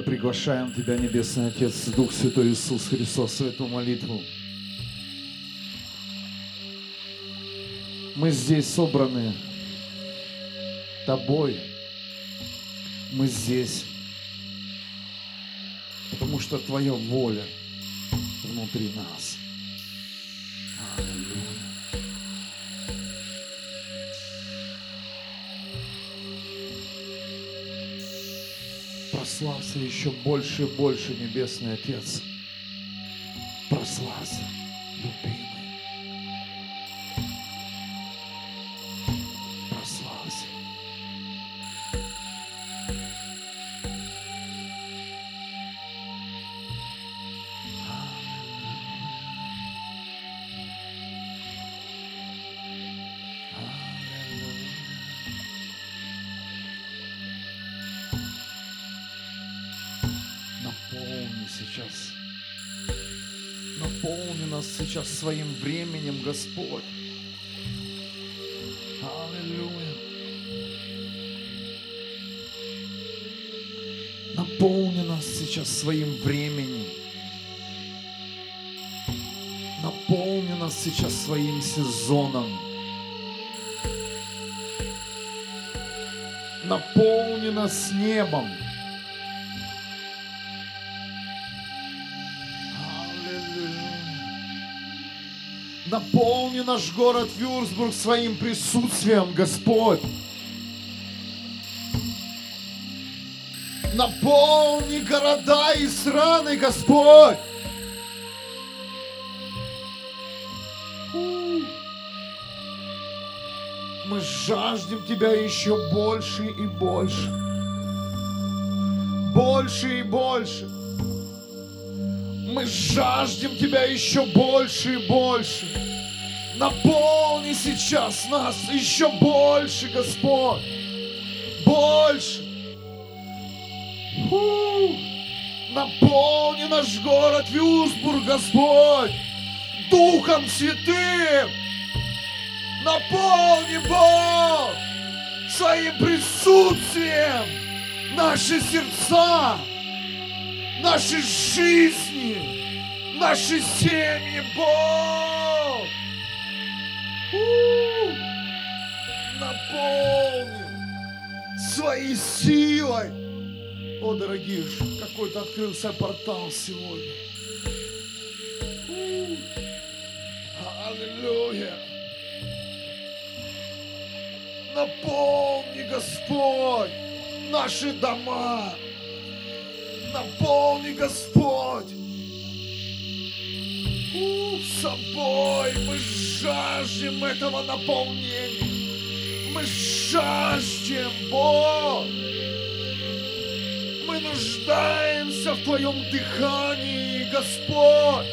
Мы приглашаем Тебя, Небесный Отец, Дух Святой Иисус Христос, в эту молитву. Мы здесь собраны Тобой. Мы здесь, потому что Твоя воля внутри нас. Прославься еще больше и больше, Небесный Отец. Господь. Аллилуйя. Наполни нас сейчас своим временем. Наполни нас сейчас своим сезоном. Наполни нас небом. Наш город Вюрсбург своим присутствием, Господь. Наполни города и страны, Господь. Мы жаждем Тебя еще больше и больше. Больше и больше. Мы жаждем Тебя еще больше и больше. Наполни сейчас нас еще больше, Господь. Больше. Фу. Наполни наш город Вюрсбург, Господь, Духом Святым. Наполни, Бог, своим присутствием наши сердца, наши жизни, наши семьи, Бог. Наполни своей силой. О, дорогие, какой-то открылся портал сегодня. Аллилуйя. Наполни, Господь, наши дома. Наполни, Господь, у, собой. Мы жаждем этого наполнения. Мы жаждем, Бог. Мы нуждаемся в Твоем дыхании, Господь.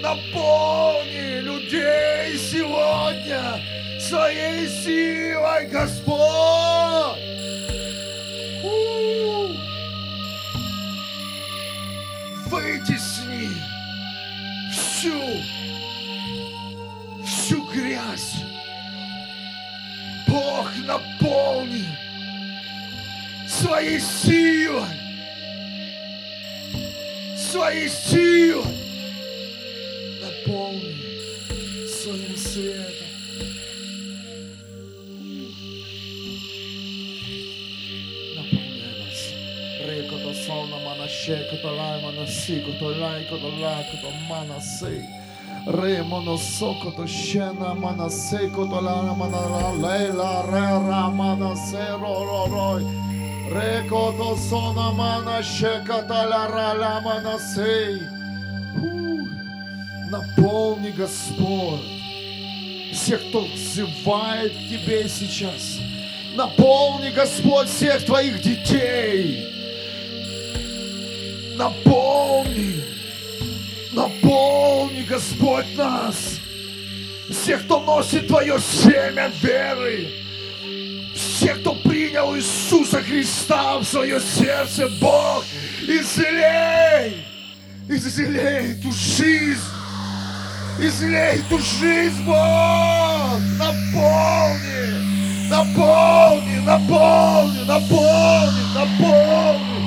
Наполни людей сегодня своей силой, Господь. У. Вытесни всю грязь. Бог наполни своей силой, своей силой. Наполни своим светом. Наполняй нас. Реко то солна мана шеко то лай мана сико то лайко то лайко то ра лейла ре ра мана се ро ро рой. Реко то сона мана шека та ла ра ла мана сей. Фу. Наполни, Господь, всех, кто взывает к Тебе сейчас. Наполни, Господь, всех Твоих детей. Наполни, наполни, Господь, нас. Всех, кто носит Твое семя веры. Всех, кто принял Иисуса Христа в свое сердце, Бог, исцелей, исцелей эту жизнь. Излей эту жизнь, Бог! Наполни! Наполни! Наполни! Наполни! Наполни!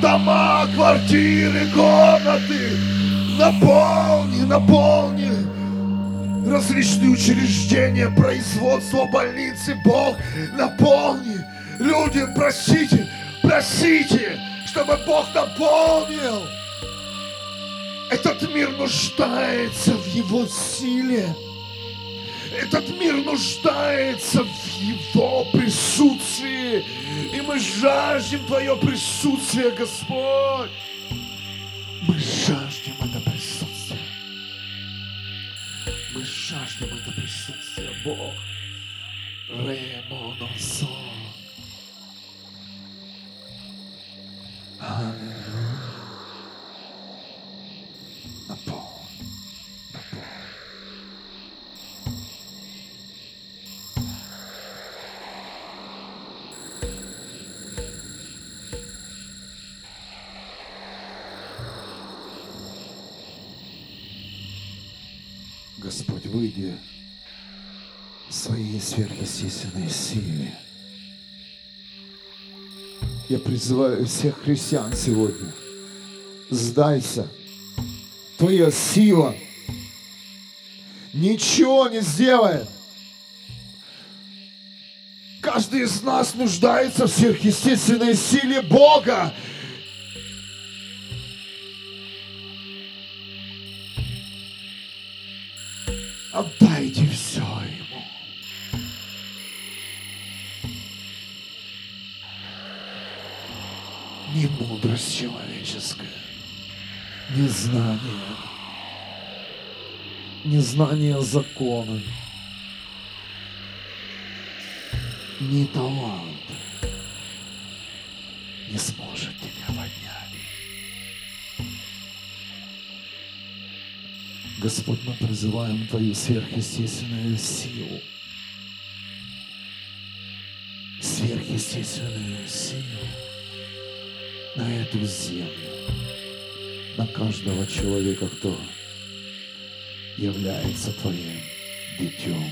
дома, квартиры, комнаты. Наполни, наполни различные учреждения, производство, больницы, Бог, наполни. Люди, просите, просите, чтобы Бог наполнил. Этот мир нуждается в Его силе. Этот мир нуждается в Его присутствии. И мы жаждем Твое присутствие, Господь. Мы жаждем Мы жаждем это присутствие, Бог. Ремоносо. Аллилуйя. Наполни, наполни. Господь, выйди своей сверхъестественной силе. Я призываю всех христиан сегодня. Сдайся. Твоя сила ничего не сделает. Каждый из нас нуждается в сверхъестественной силе Бога. Отдайте все Ему. Не мудрость человеческая, не знание, не знание закона, не талант не сможет Господь, мы призываем Твою сверхъестественную силу. Сверхъестественную силу на эту землю, на каждого человека, кто является Твоим детем.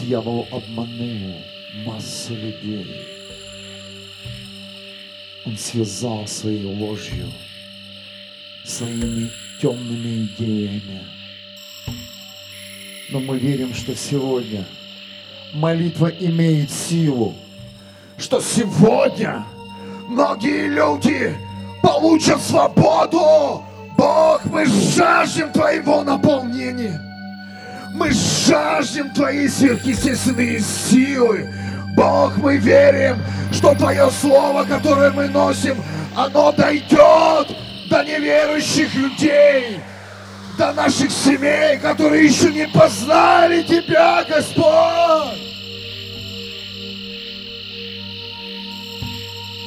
Дьявол обманул массу людей. Он связал своей ложью, своими темными идеями. Но мы верим, что сегодня молитва имеет силу, что сегодня многие люди получат свободу. Бог, мы жаждем Твоего наполнения. Мы жаждем Твоей сверхъестественной силы. Бог, мы верим, что Твое Слово, которое мы носим, оно дойдет до неверующих людей, до наших семей, которые еще не познали Тебя, Господь.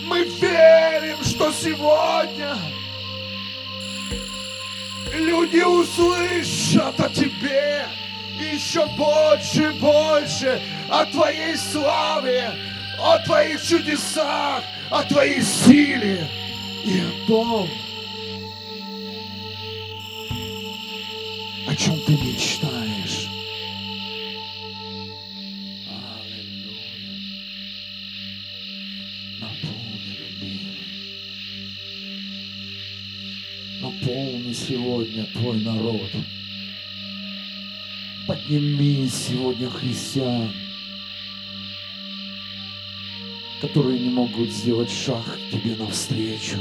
Мы верим, что сегодня люди услышат о Тебе еще больше больше о Твоей славе, о Твоих чудесах, о Твоей силе и о том, о чем Ты мечтаешь. Аллилуйя. Наполни, любимый. Наполни сегодня Твой народ. Подними сегодня христиан, которые не могут сделать шаг к Тебе навстречу.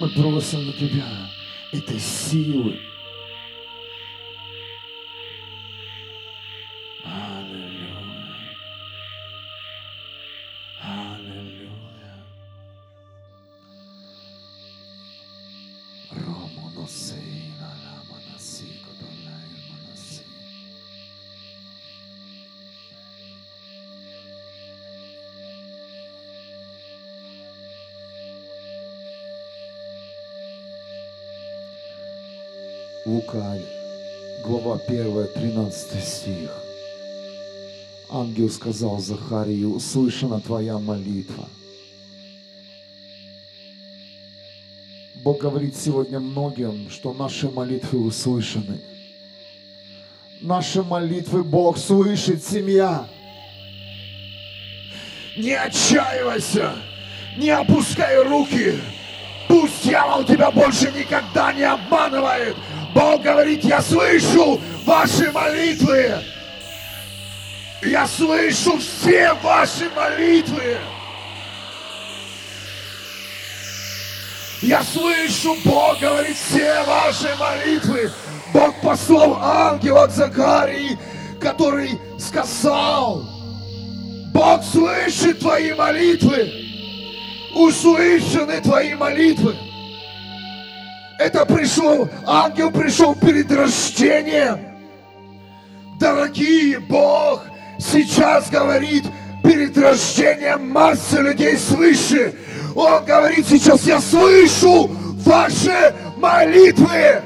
Мы просим на Тебя этой силы. 1, 13 стих. Ангел сказал Захарию, услышана твоя молитва. Бог говорит сегодня многим, что наши молитвы услышаны. Наши молитвы Бог слышит, семья. Не отчаивайся, не опускай руки. Пусть дьявол тебя больше никогда не обманывает. Бог говорит, я слышу ваши молитвы. Я слышу все ваши молитвы. Я слышу, Бог говорит все ваши молитвы. Бог послал ангела к Захарии, который сказал, Бог слышит твои молитвы, услышаны твои молитвы. Это пришло, ангел пришел перед рождением. Дорогие, Бог сейчас говорит перед рождением массы людей свыше. Он говорит сейчас, я слышу ваши молитвы.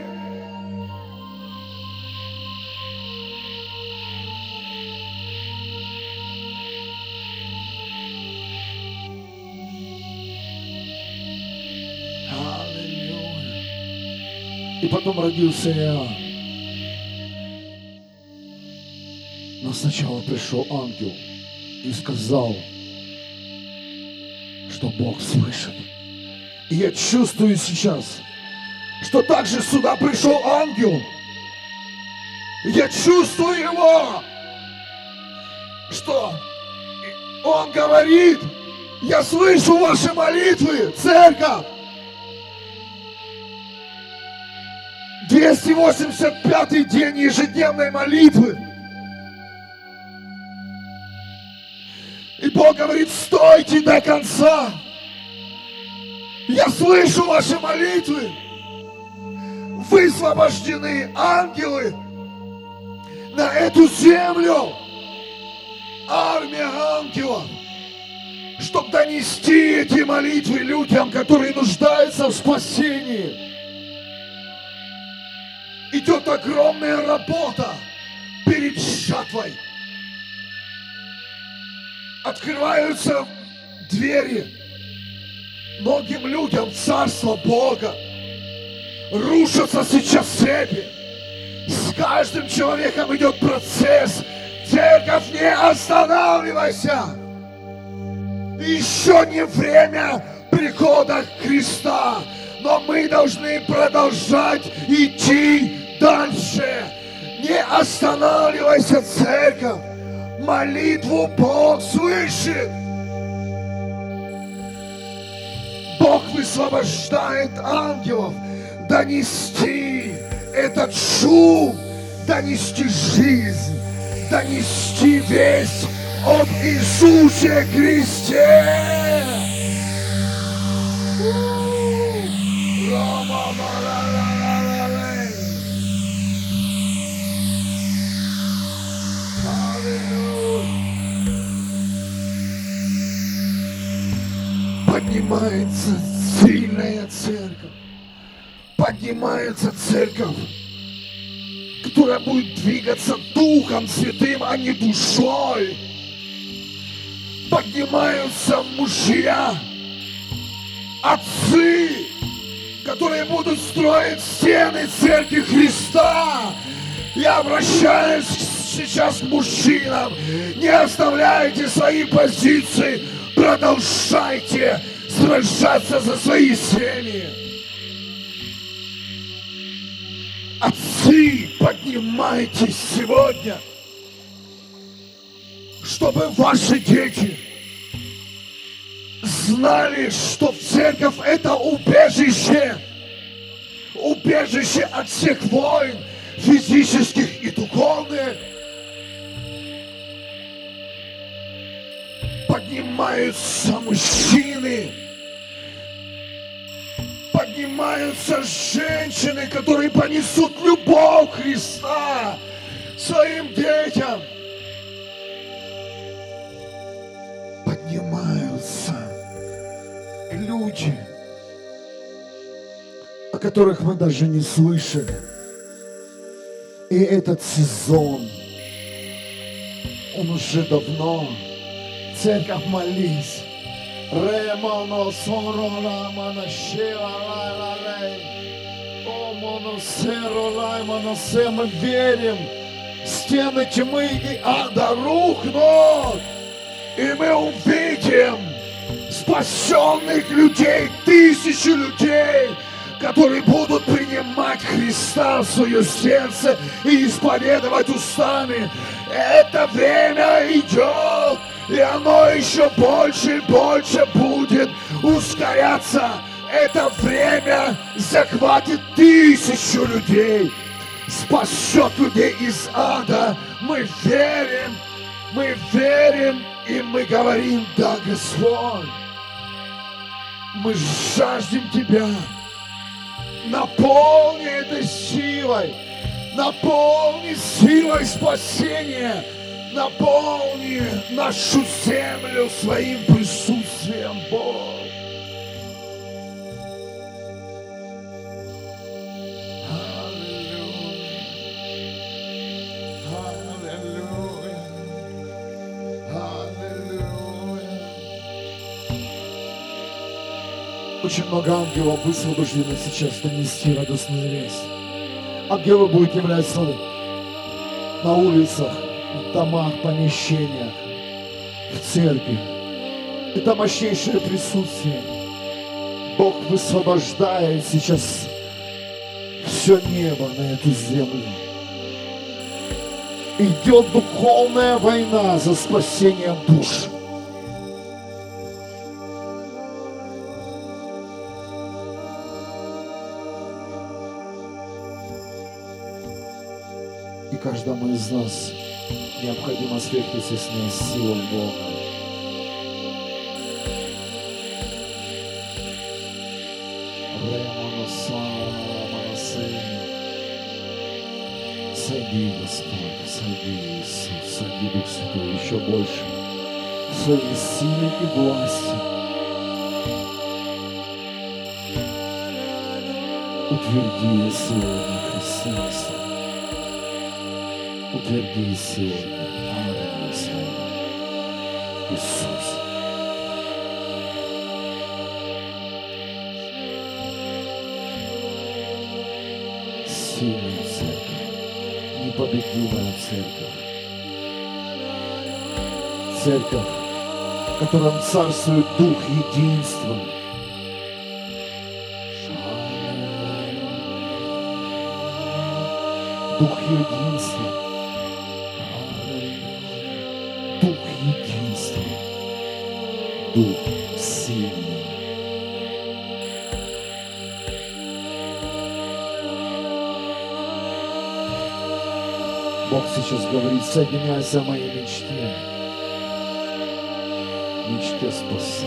И потом родился Иоанн. Но сначала пришел ангел и сказал, что Бог слышит. И я чувствую сейчас, что также сюда пришел ангел. Я чувствую его, что он говорит, я слышу ваши молитвы, церковь. 285 день ежедневной молитвы. И Бог говорит, стойте до конца. Я слышу ваши молитвы. Высвобождены ангелы на эту землю. Армия ангелов чтобы донести эти молитвы людям, которые нуждаются в спасении идет огромная работа перед жатвой. Открываются двери многим людям Царства Бога. Рушатся сейчас цепи. С каждым человеком идет процесс. Церковь, не останавливайся. Еще не время прихода Христа, но мы должны продолжать идти дальше. Не останавливайся, церковь. Молитву Бог слышит. Бог высвобождает ангелов донести этот шум, донести жизнь, донести весь об Иисусе Христе. Поднимается сильная церковь. Поднимается церковь, которая будет двигаться Духом Святым, а не душой. Поднимаются мужья, отцы, которые будут строить стены церкви Христа. Я обращаюсь сейчас к мужчинам. Не оставляйте свои позиции. Продолжайте сражаться за свои семьи. Отцы, поднимайтесь сегодня, чтобы ваши дети знали, что церковь это убежище, убежище от всех войн, физических и духовных. Поднимаются мужчины, поднимаются женщины, которые понесут любовь Христа своим детям. Поднимаются люди, о которых мы даже не слышали. И этот сезон, он уже давно. Церковь, молись. Ремоно сорола манашела лай лай О моносеро лай моносе мы верим стены тьмы и ада рухнут, и мы увидим спасенных людей, тысячи людей, которые будут принимать Христа в свое сердце и исповедовать устами. Это время идет, и оно еще больше и больше будет ускоряться. Это время захватит тысячу людей, спасет людей из ада. Мы верим, мы верим, и мы говорим, да, Господь, мы жаждем Тебя. Наполни этой силой, наполни силой спасения, наполни нашу землю своим присутствием, Бог. Очень много ангелов высвобождено сейчас донести радостную весть. Ангелы будут являться на улицах, в домах, помещениях, в церкви. Это мощнейшее присутствие. Бог высвобождает сейчас все небо на эту землю. Идет духовная война за спасение душ. каждому из нас необходима сверхъестественная сила Бога. Сойди, Господь, сойди, Иисус, сойди, Дух Святой, еще больше своей силе и власти. Утверди сегодня христианство армию свою, Иисус. Сильная церковь, непобедимая церковь. Церковь, в котором царствует Дух единства. Соединяйся в моей мечте. Мечте спасать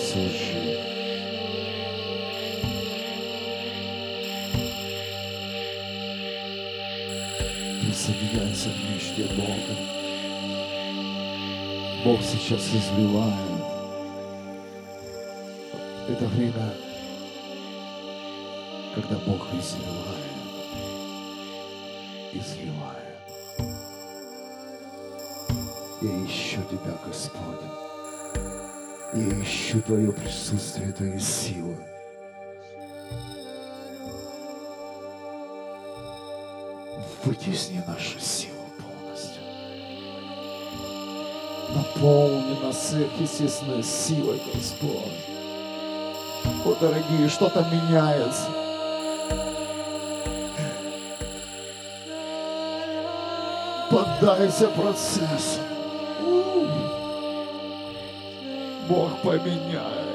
служи. Присоединяйся в мечте Бога. Бог сейчас изливает. Это время, когда Бог изливает. Тебя, Господь. Я ищу Твое присутствие, Твои силы. Вытесни нашу силу. Наполни нас сверхъестественной силой, Господь. О, дорогие, что-то меняется. Поддайся процессу. Бог поменяет.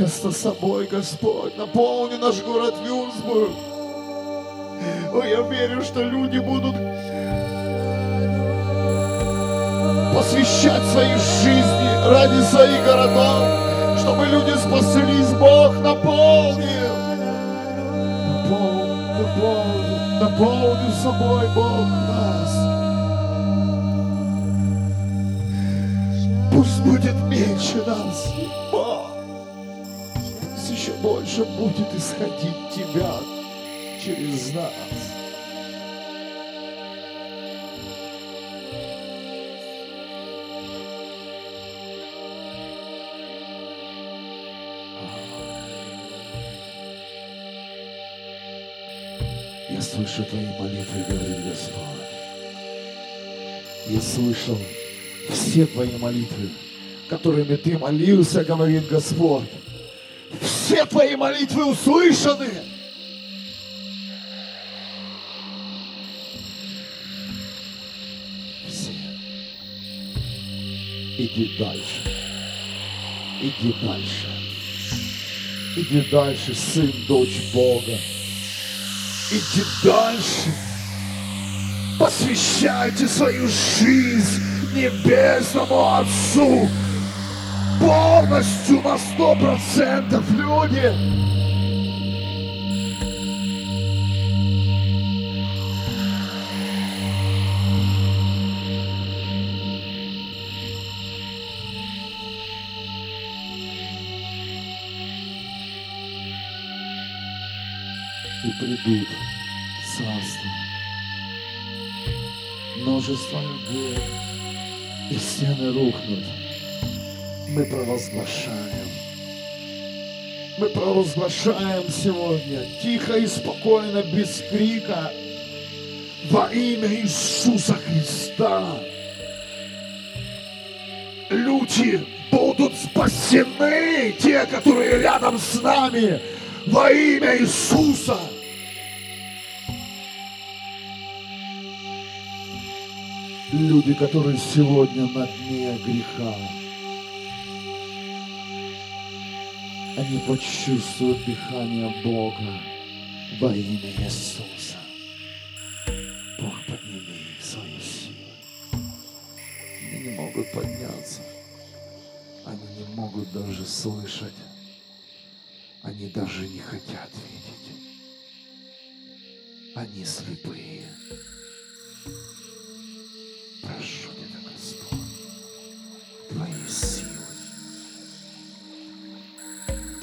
место собой, Господь. Наполни наш город Вюрсбург. О, я верю, что люди будут посвящать свои жизни ради своих городов, чтобы люди спаслись. Бог наполни. Наполни, наполни, наполни собой, Бог, нас. Пусть будет меньше нас, больше будет исходить Тебя через нас. Я слышу Твои молитвы, говорит Господь. Я слышал все Твои молитвы, которыми Ты молился, говорит Господь. Все Твои молитвы услышаны. Все. Иди дальше. Иди дальше. Иди дальше, сын, дочь Бога. Иди дальше. Посвящайте свою жизнь Небесному Отцу. Полностью на сто процентов, люди. В царство множество людей, и стены рухнут. Мы провозглашаем. Мы провозглашаем сегодня тихо и спокойно, без крика, во имя Иисуса Христа. Люди будут спасены, те, которые рядом с нами, во имя Иисуса. Люди, которые сегодня на дне греха, они почувствуют дыхание Бога во имя Иисуса. Бог, подними их свою силу. Они не могут подняться. Они не могут даже слышать. Они даже не хотят видеть. Они слепые.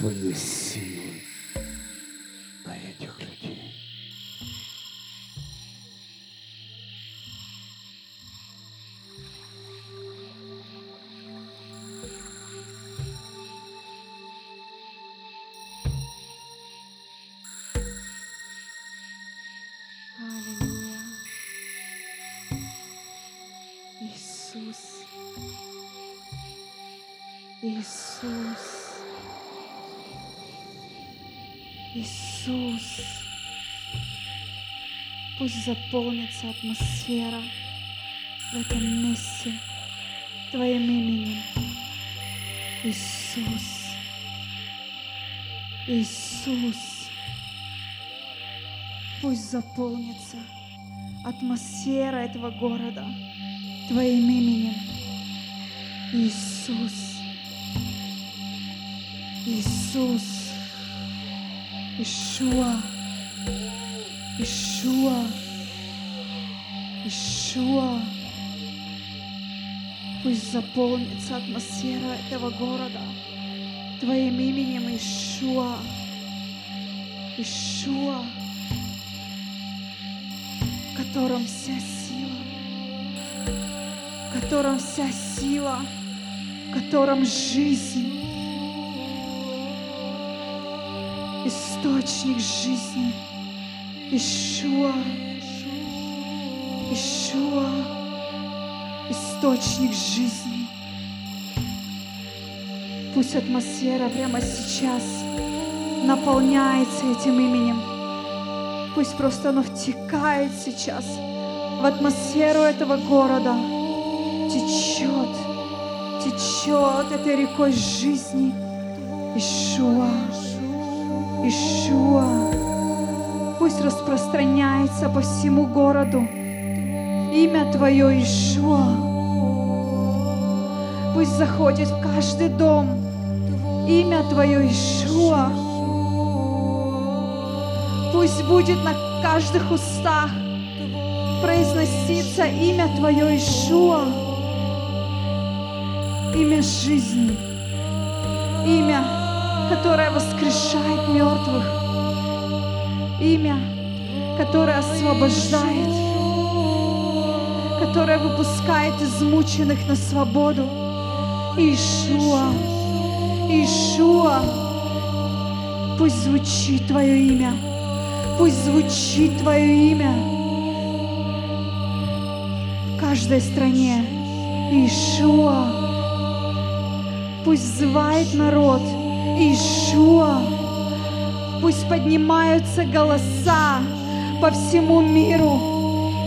Твоей силой Пусть заполнится атмосфера в этом месте Твоим именем. Иисус. Иисус. Пусть заполнится атмосфера этого города Твоим именем. Иисус. Иисус. Ишуа. Ишуа. Ишуа. Пусть заполнится атмосфера этого города Твоим именем Ишуа. Ишуа в котором вся сила, в котором вся сила, в котором жизнь, источник жизни, Ишуа, Ишуа, источник жизни. Пусть атмосфера прямо сейчас наполняется этим именем. Пусть просто оно втекает сейчас в атмосферу этого города. Течет, течет этой рекой жизни. Ишуа, Ишуа. Пусть распространяется по всему городу. Имя Твое Ишуа. Пусть заходит в каждый дом. Имя Твое Ишуа. Пусть будет на каждых устах произноситься имя Твое Ишуа, имя жизни, имя, которое воскрешает мертвых, имя которое освобождает, которое выпускает измученных на свободу. Ишуа, Ишуа, пусть звучит Твое имя, пусть звучит Твое имя в каждой стране. Ишуа, пусть взывает народ, Ишуа, пусть поднимаются голоса по всему миру.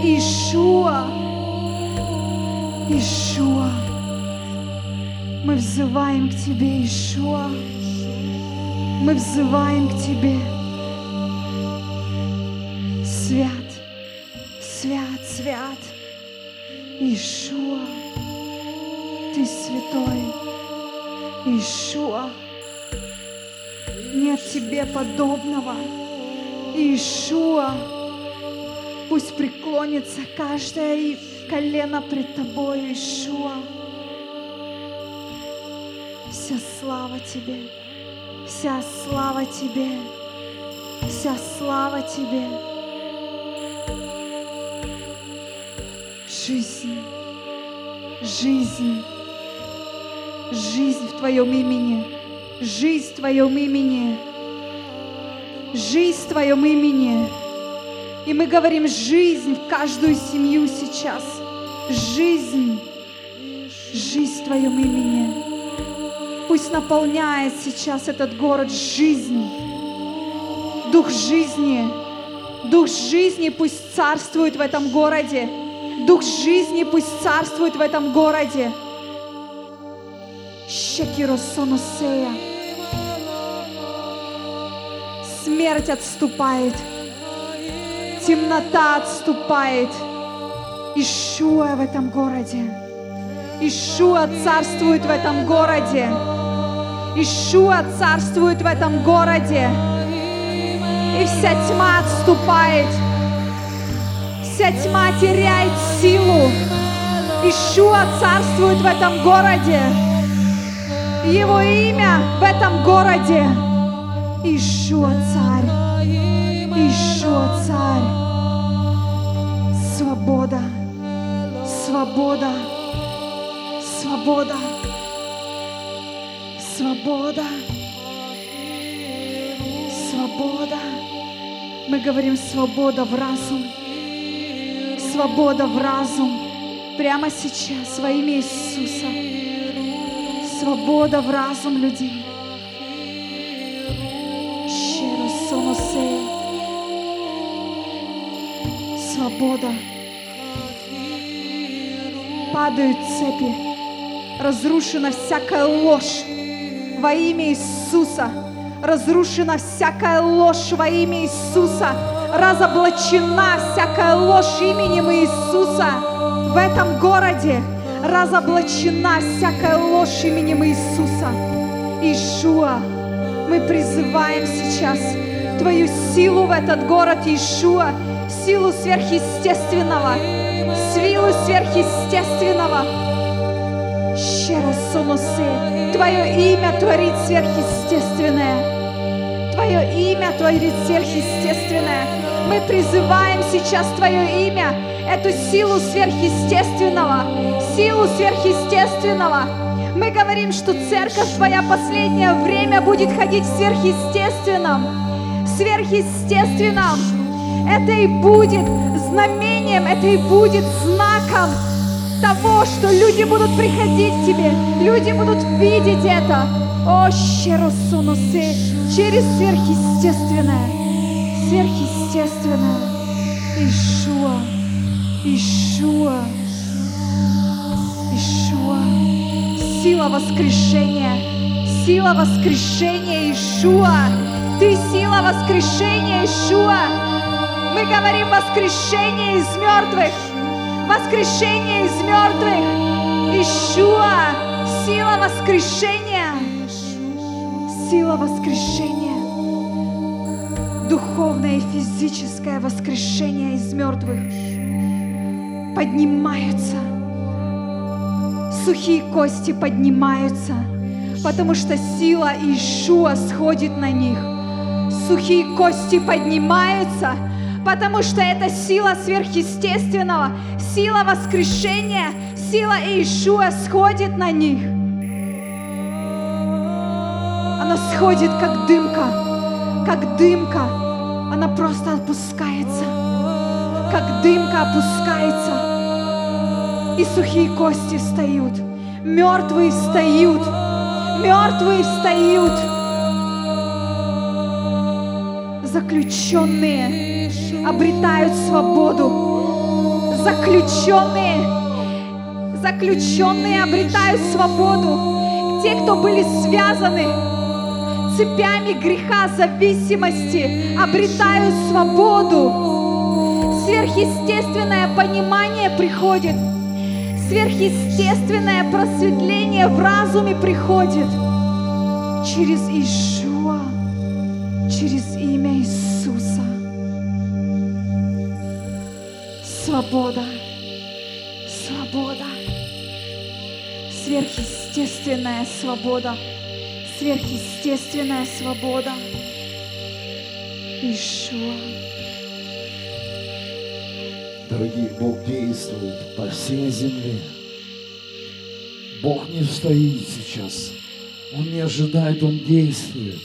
Ишуа, Ишуа, мы взываем к Тебе, Ишуа, мы взываем к Тебе. Свят, свят, свят, Ишуа, Ты святой, Ишуа, нет Тебе подобного, Ишуа, пусть преклонится каждое и- колено пред Тобою, Ишуа. Вся слава Тебе, вся слава Тебе, вся слава Тебе. Жизнь, жизнь, жизнь в Твоем имени, жизнь в Твоем имени, жизнь в Твоем имени. И мы говорим жизнь в каждую семью сейчас. Жизнь, жизнь в Твоем имени. Пусть наполняет сейчас этот город жизнь. Дух жизни, Дух жизни пусть царствует в этом городе. Дух жизни пусть царствует в этом городе. Щекиросоносея. Смерть отступает. Темнота отступает. Ишуа в этом городе. Ишуа царствует в этом городе. Ишуа царствует в этом городе. И вся тьма отступает. Вся тьма теряет силу. Ишуа царствует в этом городе. Его имя в этом городе. Ишуа царь. Ишуа царь. Свобода. Свобода. Свобода. Свобода. Свобода. Мы говорим свобода в разум. Свобода в разум. Прямо сейчас во имя Иисуса. Свобода в разум людей. Свобода. Падают цепи. Разрушена всякая ложь во имя Иисуса. Разрушена всякая ложь во имя Иисуса. Разоблачена всякая ложь именем Иисуса в этом городе. Разоблачена всякая ложь именем Иисуса. Ишуа, мы призываем сейчас Твою силу в этот город, Ишуа, силу сверхъестественного, силу сверхъестественного. Щеросоносе, Твое имя творит сверхъестественное. Твое имя творит сверхъестественное. Мы призываем сейчас Твое имя, эту силу сверхъестественного, силу сверхъестественного. Мы говорим, что церковь Твоя последнее время будет ходить в сверхъестественном, сверхъестественном. Это и будет знамением, это и будет знаком того, что люди будут приходить к Тебе, люди будут видеть это. О, щеросуносе, через сверхъестественное, сверхъестественное. Ишуа, Ишуа, Ишуа. Сила воскрешения, сила воскрешения Ишуа. Ты сила воскрешения Ишуа. Мы говорим воскрешение из мертвых, воскрешение из мертвых. Ишуа, сила воскрешения, сила воскрешения. Духовное и физическое воскрешение из мертвых поднимаются. Сухие кости поднимаются, потому что сила Ишуа сходит на них. Сухие кости поднимаются, потому что это сила сверхъестественного, сила воскрешения, сила Иешуа сходит на них. Она сходит, как дымка, как дымка. Она просто опускается, как дымка опускается. И сухие кости встают, мертвые встают, мертвые встают. Заключенные обретают свободу. Заключенные, заключенные обретают свободу. Те, кто были связаны цепями греха, зависимости, обретают свободу. Сверхъестественное понимание приходит. Сверхъестественное просветление в разуме приходит через Ишуа, Свобода, свобода, сверхъестественная свобода, сверхъестественная свобода. Ишуа. Дорогие, Бог действует по всей земле. Бог не стоит сейчас. Он не ожидает, Он действует.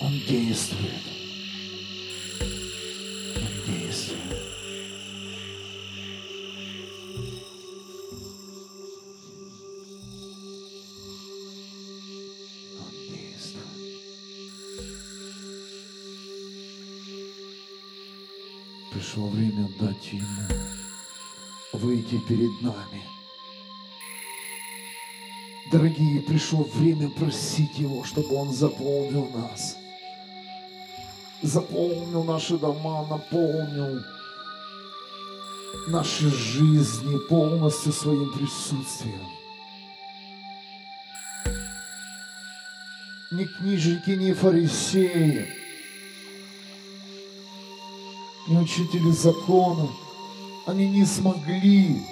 Он действует. Время дать Ему выйти перед нами. Дорогие, пришло время просить Его, чтобы Он заполнил нас. Заполнил наши дома, наполнил наши жизни полностью своим присутствием. Ни книжники, ни фарисеи, ни учители закона, они не смогли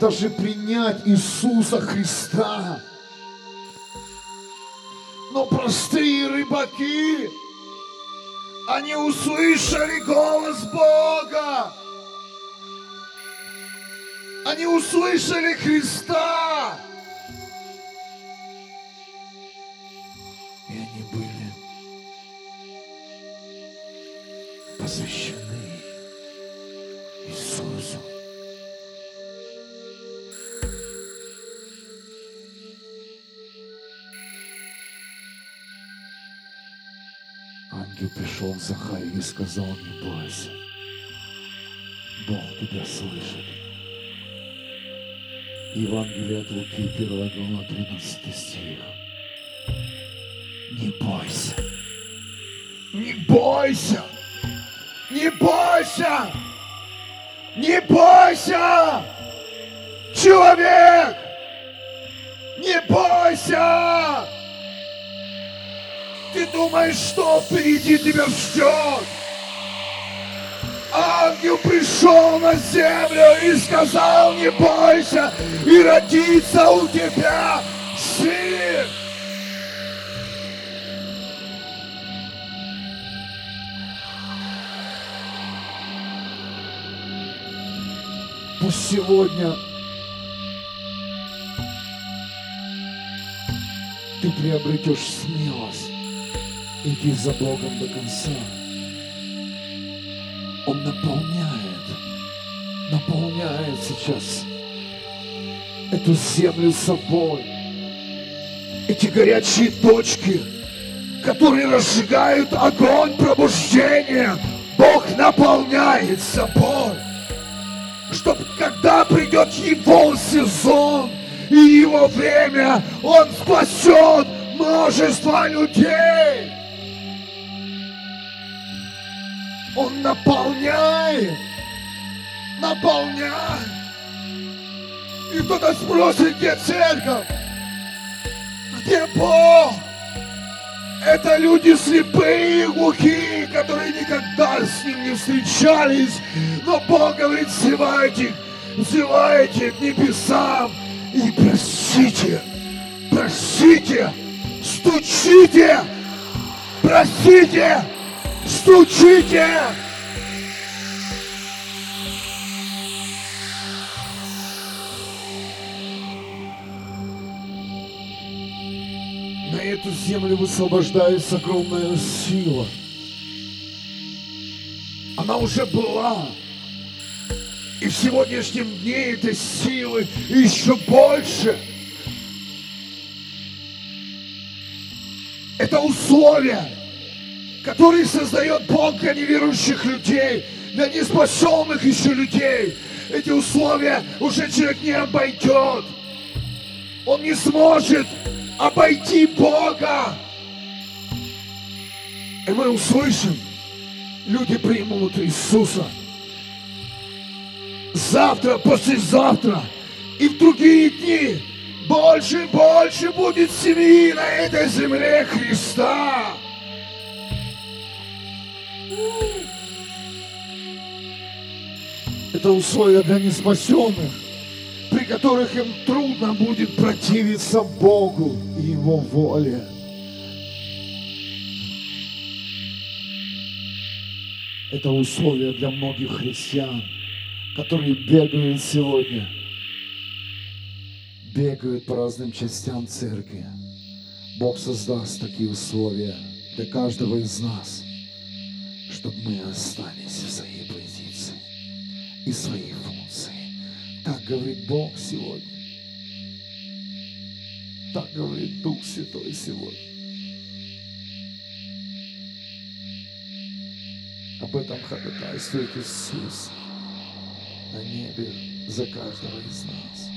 даже принять Иисуса Христа. Но простые рыбаки, они услышали голос Бога. Они услышали Христа. И сказал, не бойся, Бог тебя слышит. Евангелие от Луки, 1 глава, 13 стих. Не бойся. Не бойся. Не бойся. Не бойся. Человек. Не бойся. Ты думаешь, что впереди тебя ждет? Ангел пришел на землю и сказал, не бойся, и родится у тебя сын. Пусть сегодня ты приобретешь смелость идти за Богом до конца. Он наполняет, наполняет сейчас эту землю собой. Эти горячие точки, которые разжигают огонь пробуждения, Бог наполняет собой. Чтоб когда придет его сезон и его время, он спасет множество людей. Он наполняет, наполняет. И кто-то спросит, где церковь? Где Бог? Это люди слепые и глухие, которые никогда с ним не встречались. Но Бог говорит, взывайте, взывайте к небесам и просите, просите, стучите, просите, Стучите! На эту землю высвобождается огромная сила. Она уже была. И в сегодняшнем дне этой силы еще больше. Это условия, которые создает Бог для неверующих людей, для неспасенных еще людей. Эти условия уже человек не обойдет. Он не сможет обойти Бога. И мы услышим, люди примут Иисуса. Завтра, послезавтра и в другие дни больше и больше будет семьи на этой земле Христа. Это условия для неспасенных, при которых им трудно будет противиться Богу и Его воле. Это условия для многих христиан, которые бегают сегодня, бегают по разным частям церкви. Бог создаст такие условия для каждого из нас, чтобы мы остались в своей позиции и своей функции. Так говорит Бог сегодня. Так говорит Дух Святой сегодня. Об этом ходатайствует Иисус на небе за каждого из нас.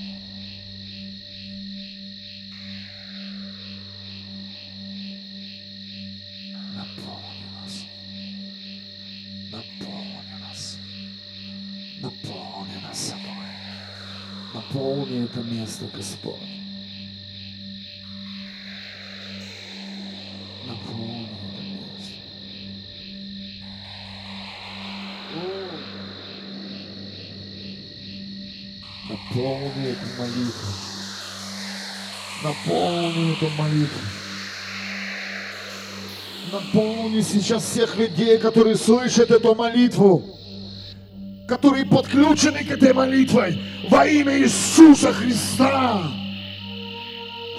Это место, Господь. Наполни. Наполни эту молитву. Наполни эту молитву. Наполни сейчас всех людей, которые слышат эту молитву, которые подключены к этой молитве во имя Иисуса Христа.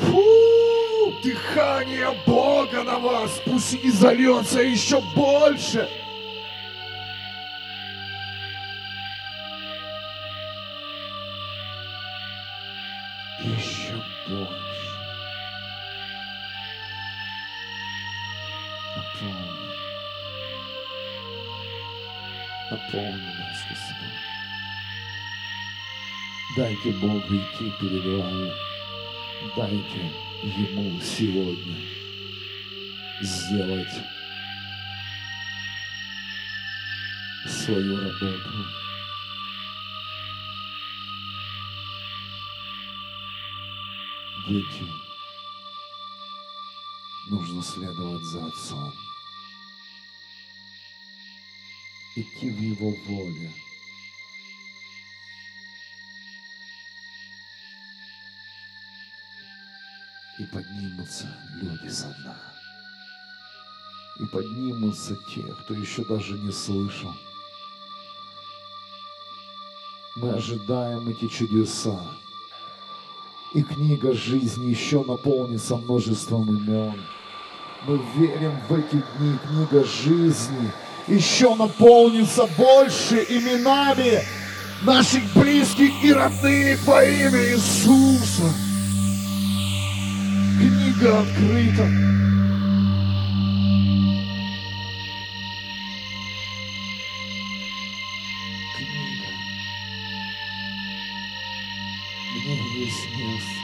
Фу, дыхание Бога на вас пусть и зальется еще больше. Дайте Богу идти перед вами. Дайте Ему сегодня сделать свою работу. Дети, нужно следовать за Отцом. Идти в Его воле. И поднимутся люди со дна. И поднимутся те, кто еще даже не слышал. Мы ожидаем эти чудеса. И книга жизни еще наполнится множеством имен. Мы верим в эти дни, книга жизни еще наполнится больше именами наших близких и родных во имя Иисуса. Книга открыта. Книга. Мне есть место.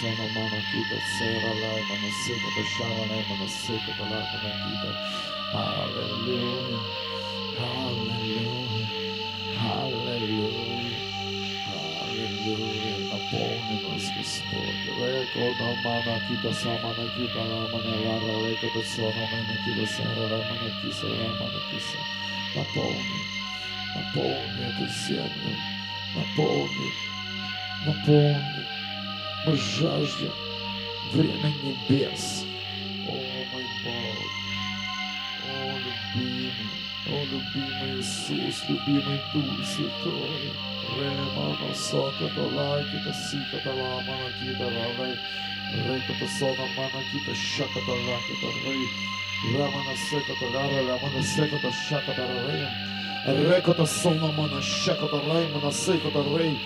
Sana Hallelujah, Hallelujah, Hallelujah, Hallelujah. Наполнилось Господь. Реко на Mana Kita, Мы время небес. О, мой Бог. О, любимый. О, любимый Иисус, любимый Дух Святой. Ремана сока долай, кита сика дала, мана кита равай. Рейка сона мана кита шака дала, кита рей. Рамана сека доляра, рамана сека до шака. Рекота солнамана шекота раймана секота рей.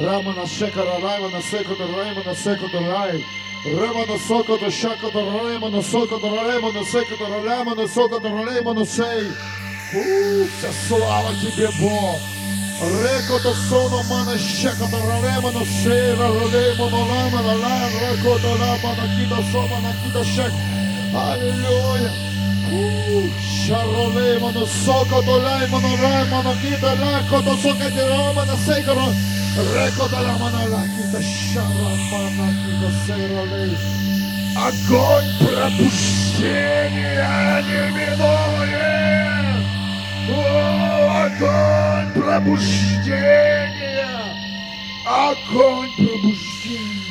Рамана шекара раймана секота раймана секота рай. Рамана сокота шакота раймана сокота раймана секота раймана сокота раймана сей. Вся слава тебе, Бог! Рекото соно мана шеката ралемано шера ралемано ламана лан рекото ламана кита сомана кита шек. Аллилуйя! Σαρολέ μόνο σόκο το λάι μόνο ράι μόνο κοίτα λάκο το σόκα και ρώμα τα σέκορο Ρέκο τα λάμανα λάκι τα σαραμάνα κοίτα σέρολέ Огонь пробуждения неминуем! О, огонь пробуждения! Огонь пробуждения!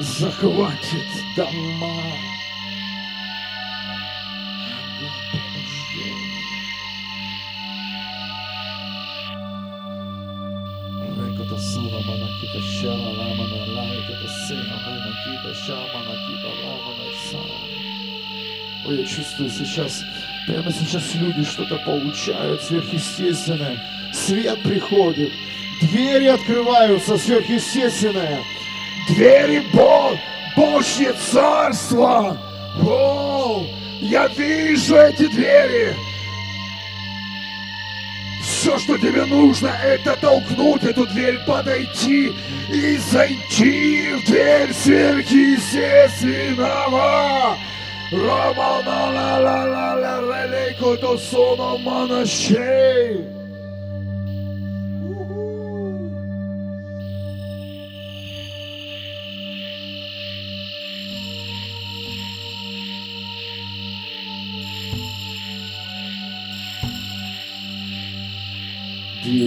Захватит дома! Ламана сана. Ой, я чувствую сейчас, прямо сейчас люди что-то получают сверхъестественное. Свет приходит, двери открываются сверхъестественное. Двери Бог, Божье Царство. О, я вижу эти двери. Все, что тебе нужно, это толкнуть эту дверь, подойти и зайти в дверь сверхъестественного. Рома на ла ла ла ла релейко то соно манашей.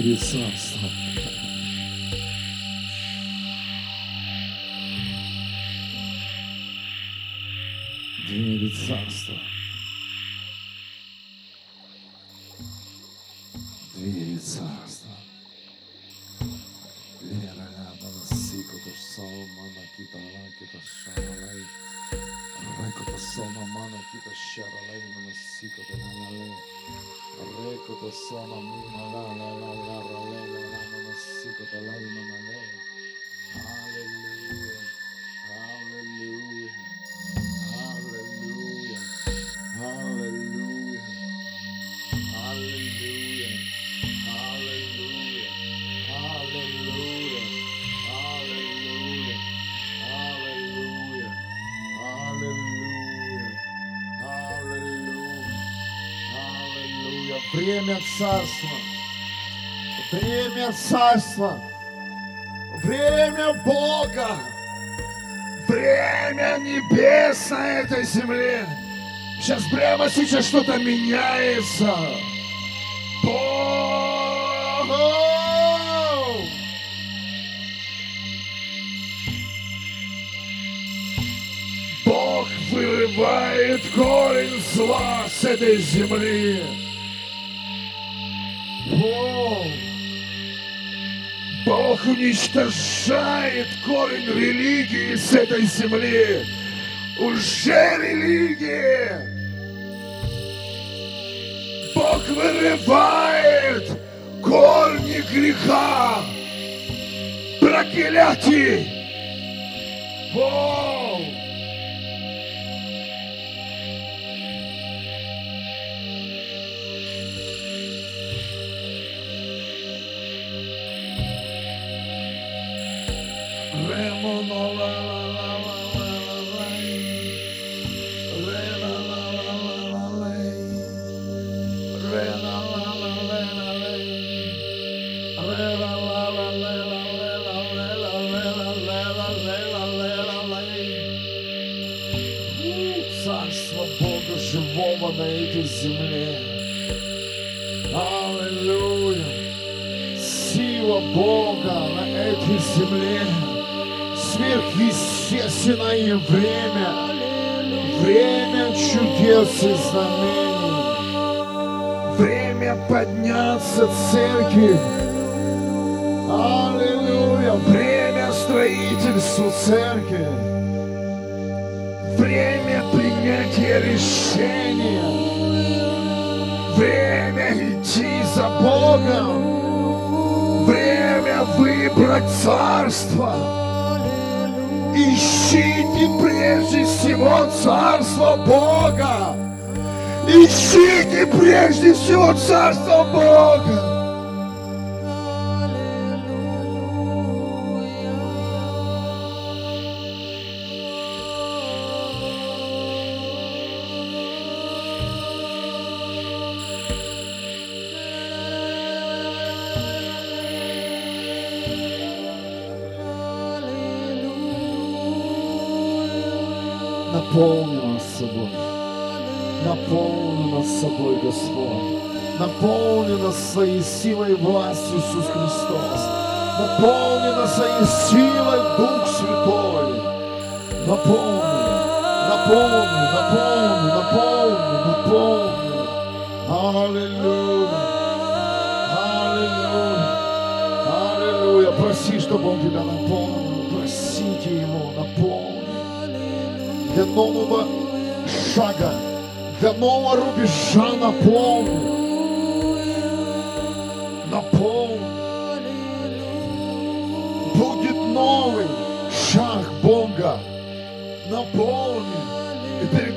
it is us. Царства. Время царства. Время Бога. Время небес на этой земле. Сейчас прямо сейчас что-то меняется. Бог! Бог вырывает корень зла с этой земли. Бог уничтожает корень религии с этой земли. Уже религия. Бог вырывает корни греха, проклятий. Бог! Сверхъестественное время. Время чудес и знамений. Время подняться церкви. Аллилуйя. Время строительству церкви. Время принятия решения. Время идти за Богом. Время выбрать царство. Ищите прежде всего царство Бога. Ищите прежде всего царство Бога. Своей силой и властью, Иисус Христос. Наполни нас своей силой, Дух Святой. Наполни, наполни, наполни, наполни, наполни. Аллилуйя. Аллилуйя. Аллилуйя. Проси, чтобы Он тебя наполнил. Просите Его, наполни для нового шага, для нового рубежа наполни.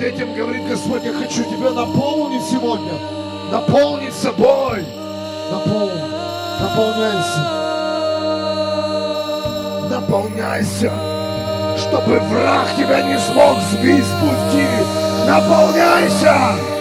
Этим говорит Господь, я хочу тебя наполнить сегодня. Наполнить собой. Наполни. Наполняйся. Наполняйся чтобы враг тебя не смог сбить с пути. Наполняйся!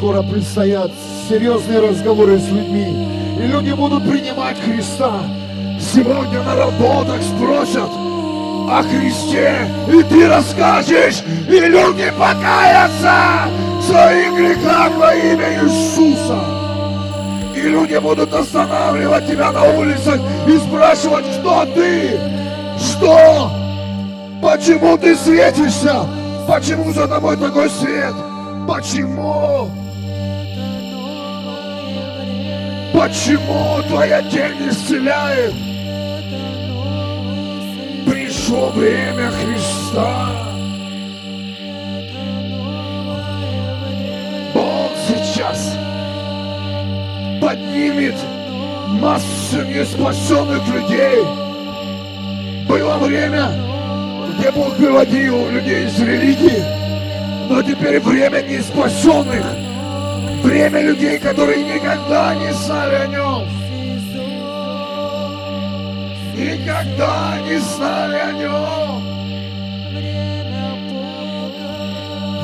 Скоро предстоят серьезные разговоры с людьми, и люди будут принимать Христа. Сегодня на работах спросят о Христе, и ты расскажешь, и люди покаятся в своих во имя Иисуса. И люди будут останавливать тебя на улицах и спрашивать, кто ты, что, почему ты светишься, почему за тобой такой свет, почему? Почему твоя тень исцеляет? Пришло время Христа. Бог сейчас поднимет массу неспасенных людей. Было время, где Бог выводил людей из религии, но теперь время неспасенных. Время людей, которые никогда не знали о нем. Никогда не знали о нем.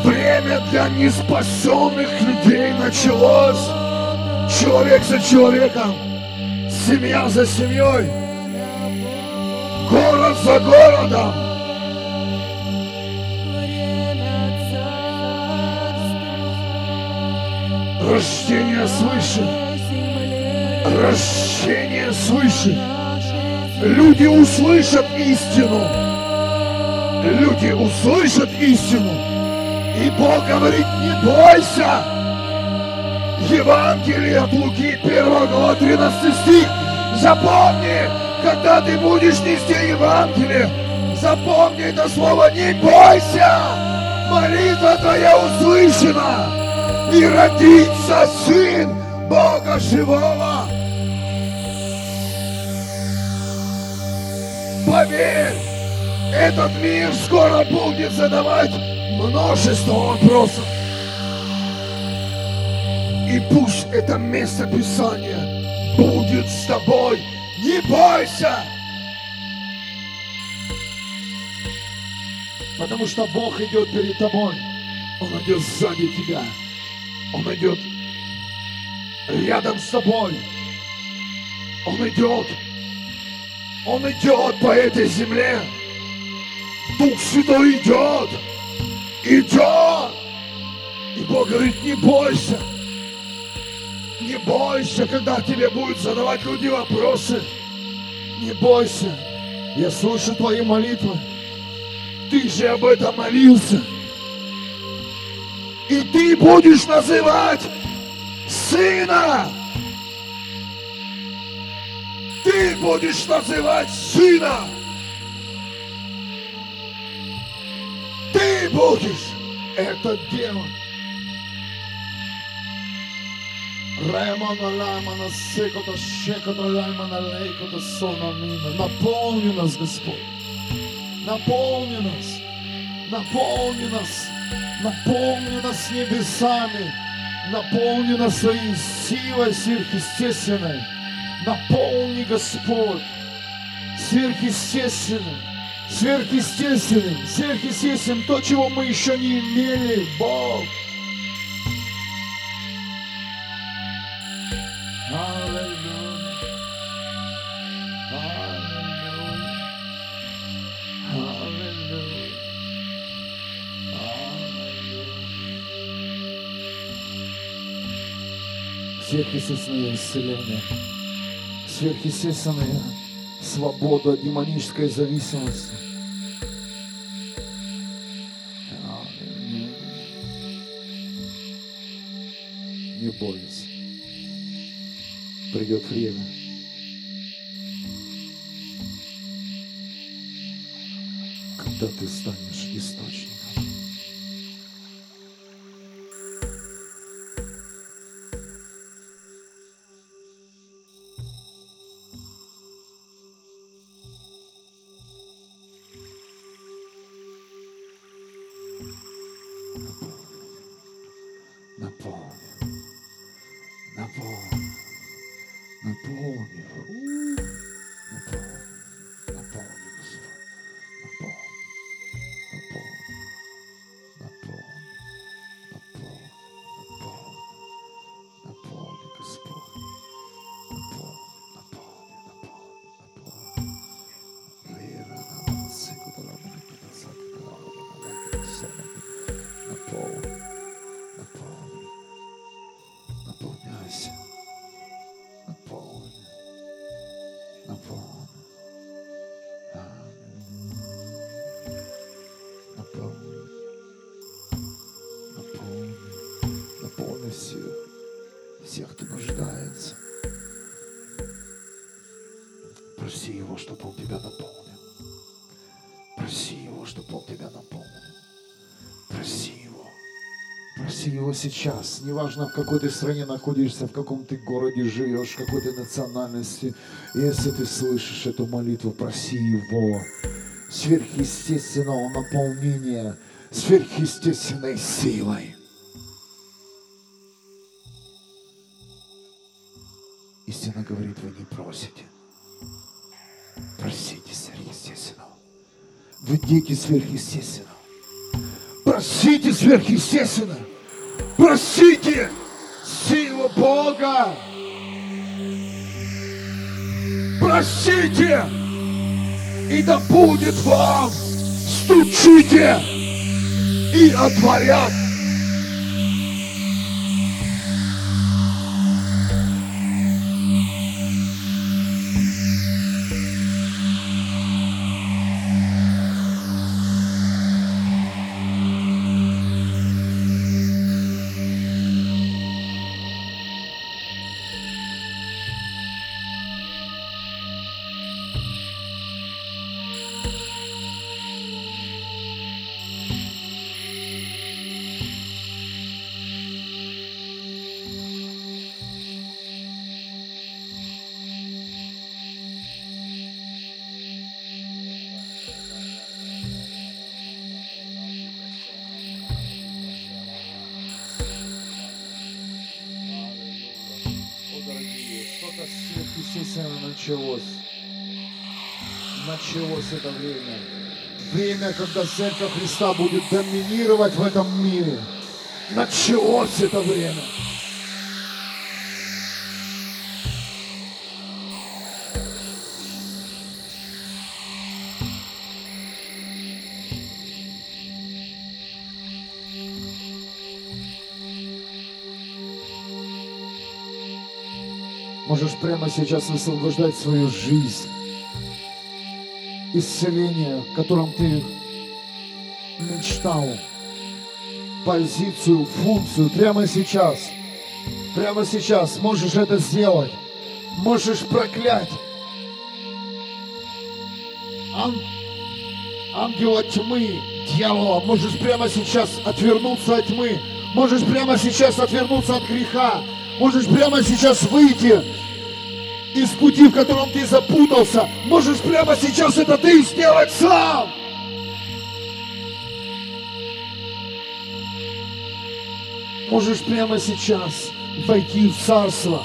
Время для неспасенных людей началось. Человек за человеком, семья за семьей, город за городом. Рождение свыше. Рождение свыше. Люди услышат истину. Люди услышат истину. И Бог говорит, не бойся. Евангелие от Луки, 1 глава, 13 стих. Запомни, когда ты будешь нести Евангелие, запомни это слово, не бойся. Молитва твоя услышана и родится Сын Бога Живого. Поверь, этот мир скоро будет задавать множество вопросов. И пусть это место Писания будет с тобой. Не бойся! Потому что Бог идет перед тобой. Он идет сзади тебя. Он идет рядом с тобой. Он идет. Он идет по этой земле. Дух Святой идет. Идет. И Бог говорит, не бойся. Не бойся, когда тебе будут задавать люди вопросы. Не бойся. Я слышу твои молитвы. Ты же об этом молился. И ты будешь называть сына. Ты будешь называть сына. Ты будешь это делать. Ремона ламана секота шекота лаймана лейкота сона мина. Наполни нас, Господь. Наполни нас. Наполни нас. Наполни нас небесами. Наполни нас своей силой сверхъестественной. Наполни, Господь, сверхъестественным, сверхъестественным, сверхъестественным, то, чего мы еще не имели, Бог. Сверхъестественное исцеление. Сверхъестественная свобода от демонической зависимости. Не бойся. Придет время. Когда ты станешь источником. Проси Его сейчас. Неважно, в какой ты стране находишься, в каком ты городе живешь, какой ты национальности. Если ты слышишь эту молитву, проси Его сверхъестественного наполнения, сверхъестественной силой. Истина говорит, вы не просите. Просите сверхъестественного. Вы дети сверхъестественного. Просите сверхъестественно. Просите силу Бога. Просите, и да будет вам. Стучите и отворят. Началось. Началось это время. Время, когда Церковь Христа будет доминировать в этом мире. Началось это время. Можешь прямо сейчас высвобождать свою жизнь. Исцеление, о котором ты мечтал. Позицию, функцию прямо сейчас. Прямо сейчас можешь это сделать. Можешь проклять. Ан- ангела тьмы, дьявола, можешь прямо сейчас отвернуться от тьмы. Можешь прямо сейчас отвернуться от греха. Можешь прямо сейчас выйти из пути, в котором ты запутался. Можешь прямо сейчас это ты сделать сам. Можешь прямо сейчас войти в царство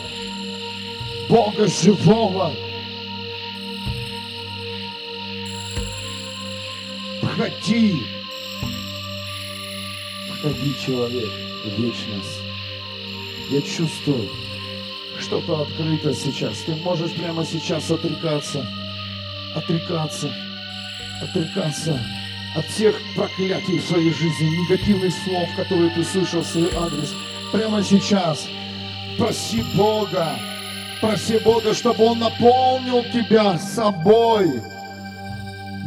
Бога живого. Входи. Входи, человек, в вечность. Я чувствую, что-то открыто сейчас. Ты можешь прямо сейчас отрекаться, отрекаться, отрекаться от всех проклятий в своей жизни, негативных слов, которые ты слышал в свой адрес. Прямо сейчас проси Бога, проси Бога, чтобы Он наполнил тебя собой,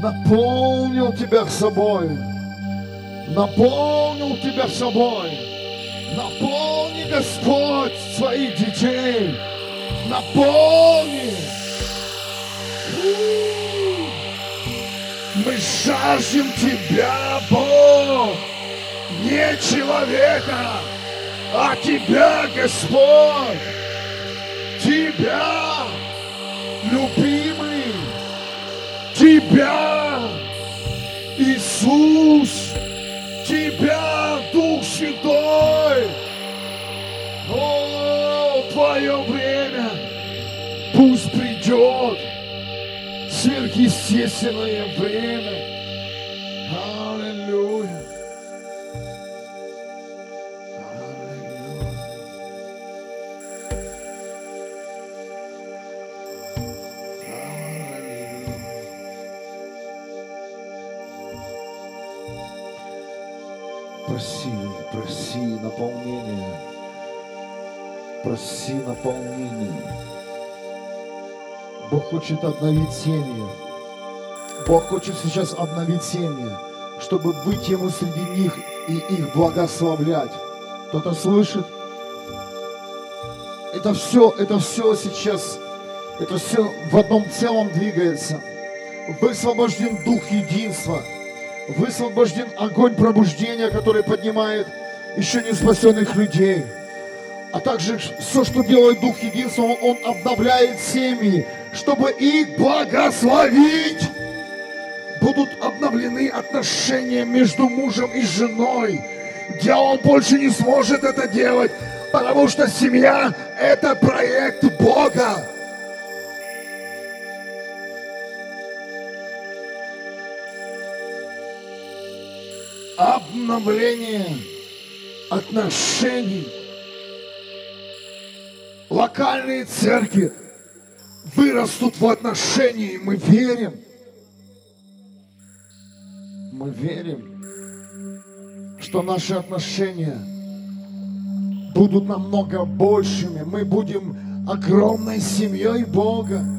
наполнил тебя собой, наполнил тебя собой. Наполни, Господь, своих детей. Наполни. Мы жаждем Тебя, Бог. Не человека, а Тебя, Господь. Тебя, любимый. Тебя, Иисус. Тебя, О, Твое время пусть придет сверхъестественное время. Проси наполнение. Бог хочет обновить семьи. Бог хочет сейчас обновить семьи, чтобы быть Ему среди них и их благословлять. Кто-то слышит? Это все, это все сейчас, это все в одном целом двигается. Высвобожден дух единства. Высвобожден огонь пробуждения, который поднимает еще не спасенных людей. А также все, что делает Дух Единства, Он, обновляет семьи, чтобы их благословить. Будут обновлены отношения между мужем и женой. Дьявол больше не сможет это делать, потому что семья – это проект Бога. Обновление отношений. Локальные церкви вырастут в отношении. Мы верим. Мы верим, что наши отношения будут намного большими. Мы будем огромной семьей Бога.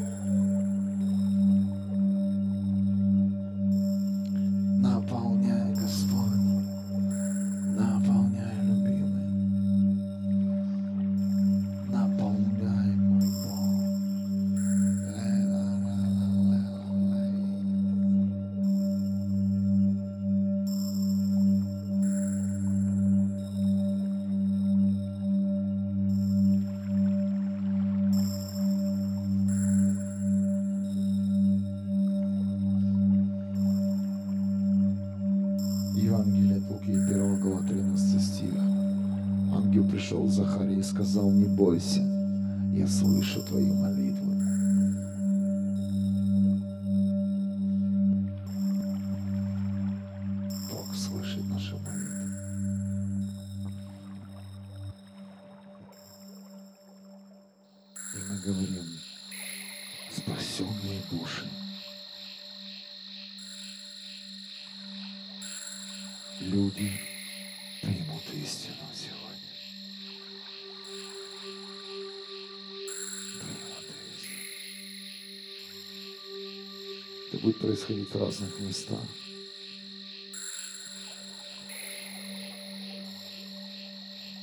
Происходить в разных местах.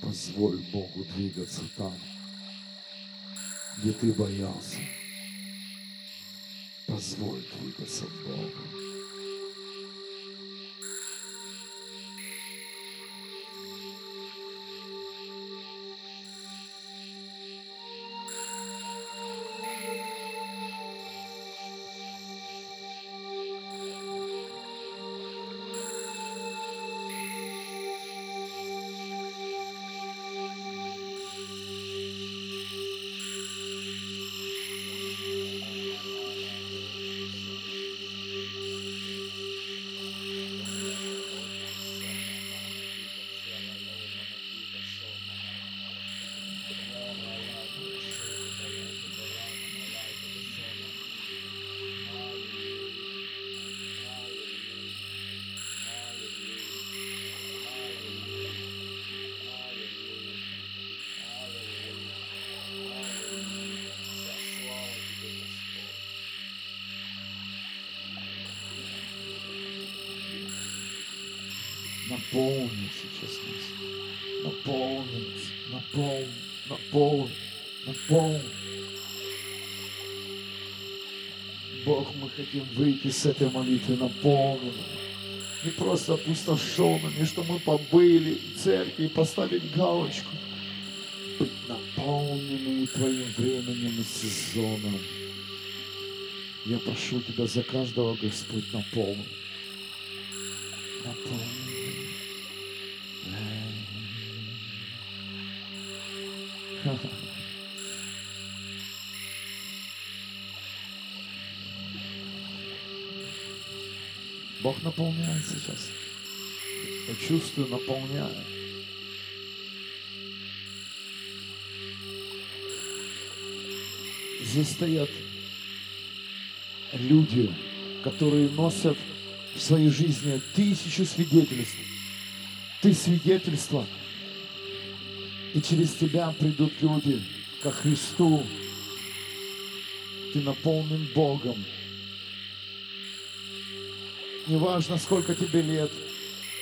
Позволь Богу двигаться там, где ты боялся. Позволь двигаться Богу. Выйти с этой молитвы наполненными. Не просто опустошенными, что мы побыли в церкви и поставить галочку. Быть наполненными Твоим временем и сезоном. Я прошу Тебя за каждого, Господь, наполни. Я чувствую, наполняет. Здесь стоят люди, которые носят в своей жизни тысячу свидетельств. Ты свидетельство – и через тебя придут люди ко Христу. Ты наполнен Богом. Неважно, сколько тебе лет,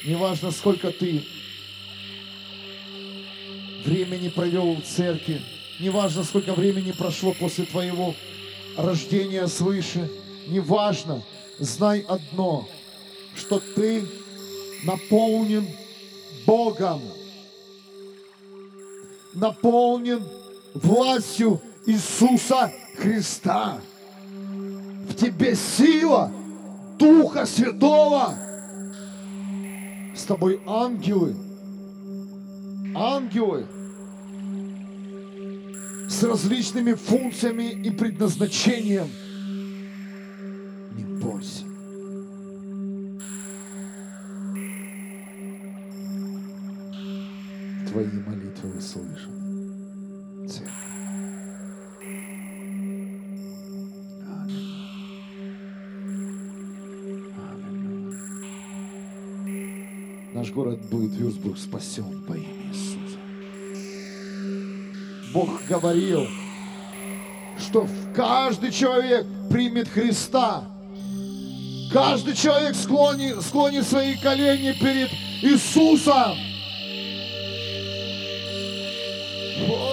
неважно, сколько ты времени провел в церкви, неважно, сколько времени прошло после твоего рождения свыше, неважно, знай одно, что ты наполнен Богом наполнен властью Иисуса Христа. В тебе сила Духа Святого. С тобой ангелы. Ангелы с различными функциями и предназначением. Не бойся. Твои молитвы услышан. Наш город будет Вюрсбург спасен по имени Иисуса. Бог говорил, что каждый человек примет Христа. Каждый человек склонит, склонит свои колени перед Иисусом. Воздай